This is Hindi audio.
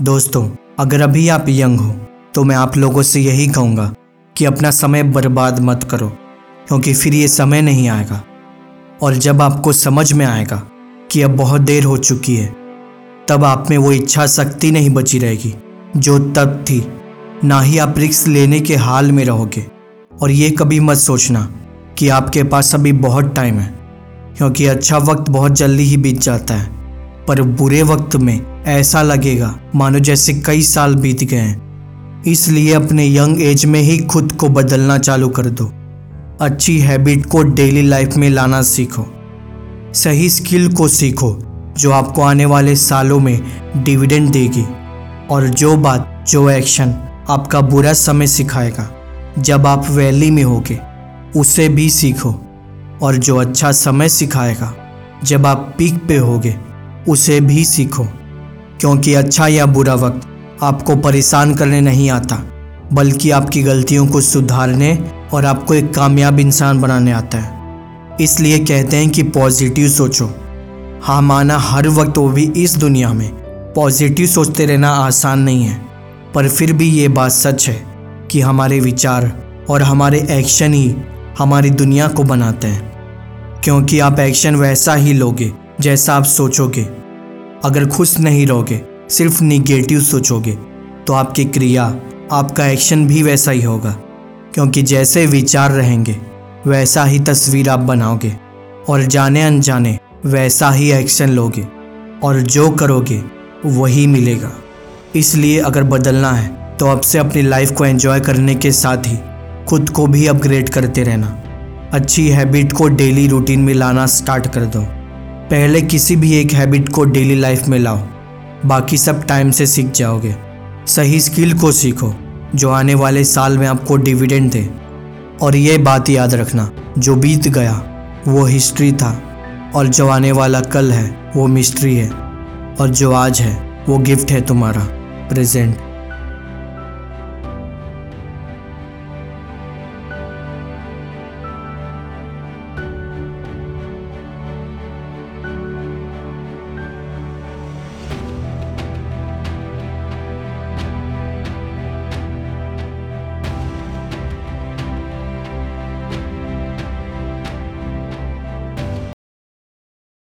दोस्तों, अगर अभी आप यंग हो तो मैं आप लोगों से यही कहूँगा कि अपना समय बर्बाद मत करो, क्योंकि फिर ये समय नहीं आएगा। और जब आपको समझ में आएगा कि अब बहुत देर हो चुकी है, तब आप में वो इच्छा शक्ति नहीं बची रहेगी, जो तब थी। ना ही आप रिक्स लेने के हाल में रहोगे। और ये कभी मत सोचना कि आपके पास अभी बहुत टाइम है, क्योंकि अच्छा वक्त बहुत जल्दी ही बीत जाता है। पर बुरे वक्त में ऐसा लगेगा, मानो जैसे कई साल बीत गए हैं। इसलिए अपने यंग एज में ही खुद को बदलना चालू कर दो। अच्छी हैबिट को डेली लाइफ में लाना सीखो। सही स्किल को सीखो, जो आपको आने वाले सालों में डिविडेंड देगी। और जो बात, जो एक्शन आपका बुरा समय सिखाएगा, जब आप वैली में होगे, उसे भी सीखो। और जो अच्छा समय सिखाएगा, जब आप पीक पे होगे उसे भी सीखो, क्योंकि अच्छा या बुरा वक्त आपको परेशान करने नहीं आता, बल्कि आपकी गलतियों को सुधारने और आपको एक कामयाब इंसान बनाने आता है। इसलिए कहते हैं कि पॉजिटिव सोचो। हाँ माना हर वक्त वो भी इस दुनिया में पॉजिटिव सोचते रहना आसान नहीं है, पर फिर भी ये बात सच है कि हमारे विचार और हमारे एक्शन ही हमारी दुनिया को बनाते हैं। क्योंकि आप एक्शन वैसा ही लोगे जैसा आप सोचोगे। अगर खुश नहीं रहोगे, सिर्फ़ निगेटिव सोचोगे तो आपकी क्रिया, आपका एक्शन भी वैसा ही होगा। क्योंकि जैसे विचार रहेंगे, वैसा ही तस्वीर आप बनाओगे और जाने अनजाने वैसा ही एक्शन लोगे और जो करोगे, वही मिलेगा। इसलिए अगर बदलना है तो अब से अपनी लाइफ को एंजॉय करने के साथ ही खुद को भी अपग्रेड करते रहना। अच्छी हैबिट को डेली रूटीन में लाना स्टार्ट कर दो। पहले किसी भी एक हैबिट को डेली लाइफ में लाओ। बाकी सब टाइम से सीख जाओगे। सही स्किल को सीखो, जो आने वाले साल में आपको डिविडेंड दे। और ये बात याद रखना, जो बीत गया, वो हिस्ट्री था। और जो आने वाला कल है, वो मिस्ट्री है। और जो आज है, वो गिफ्ट है तुम्हारा, प्रेजेंट।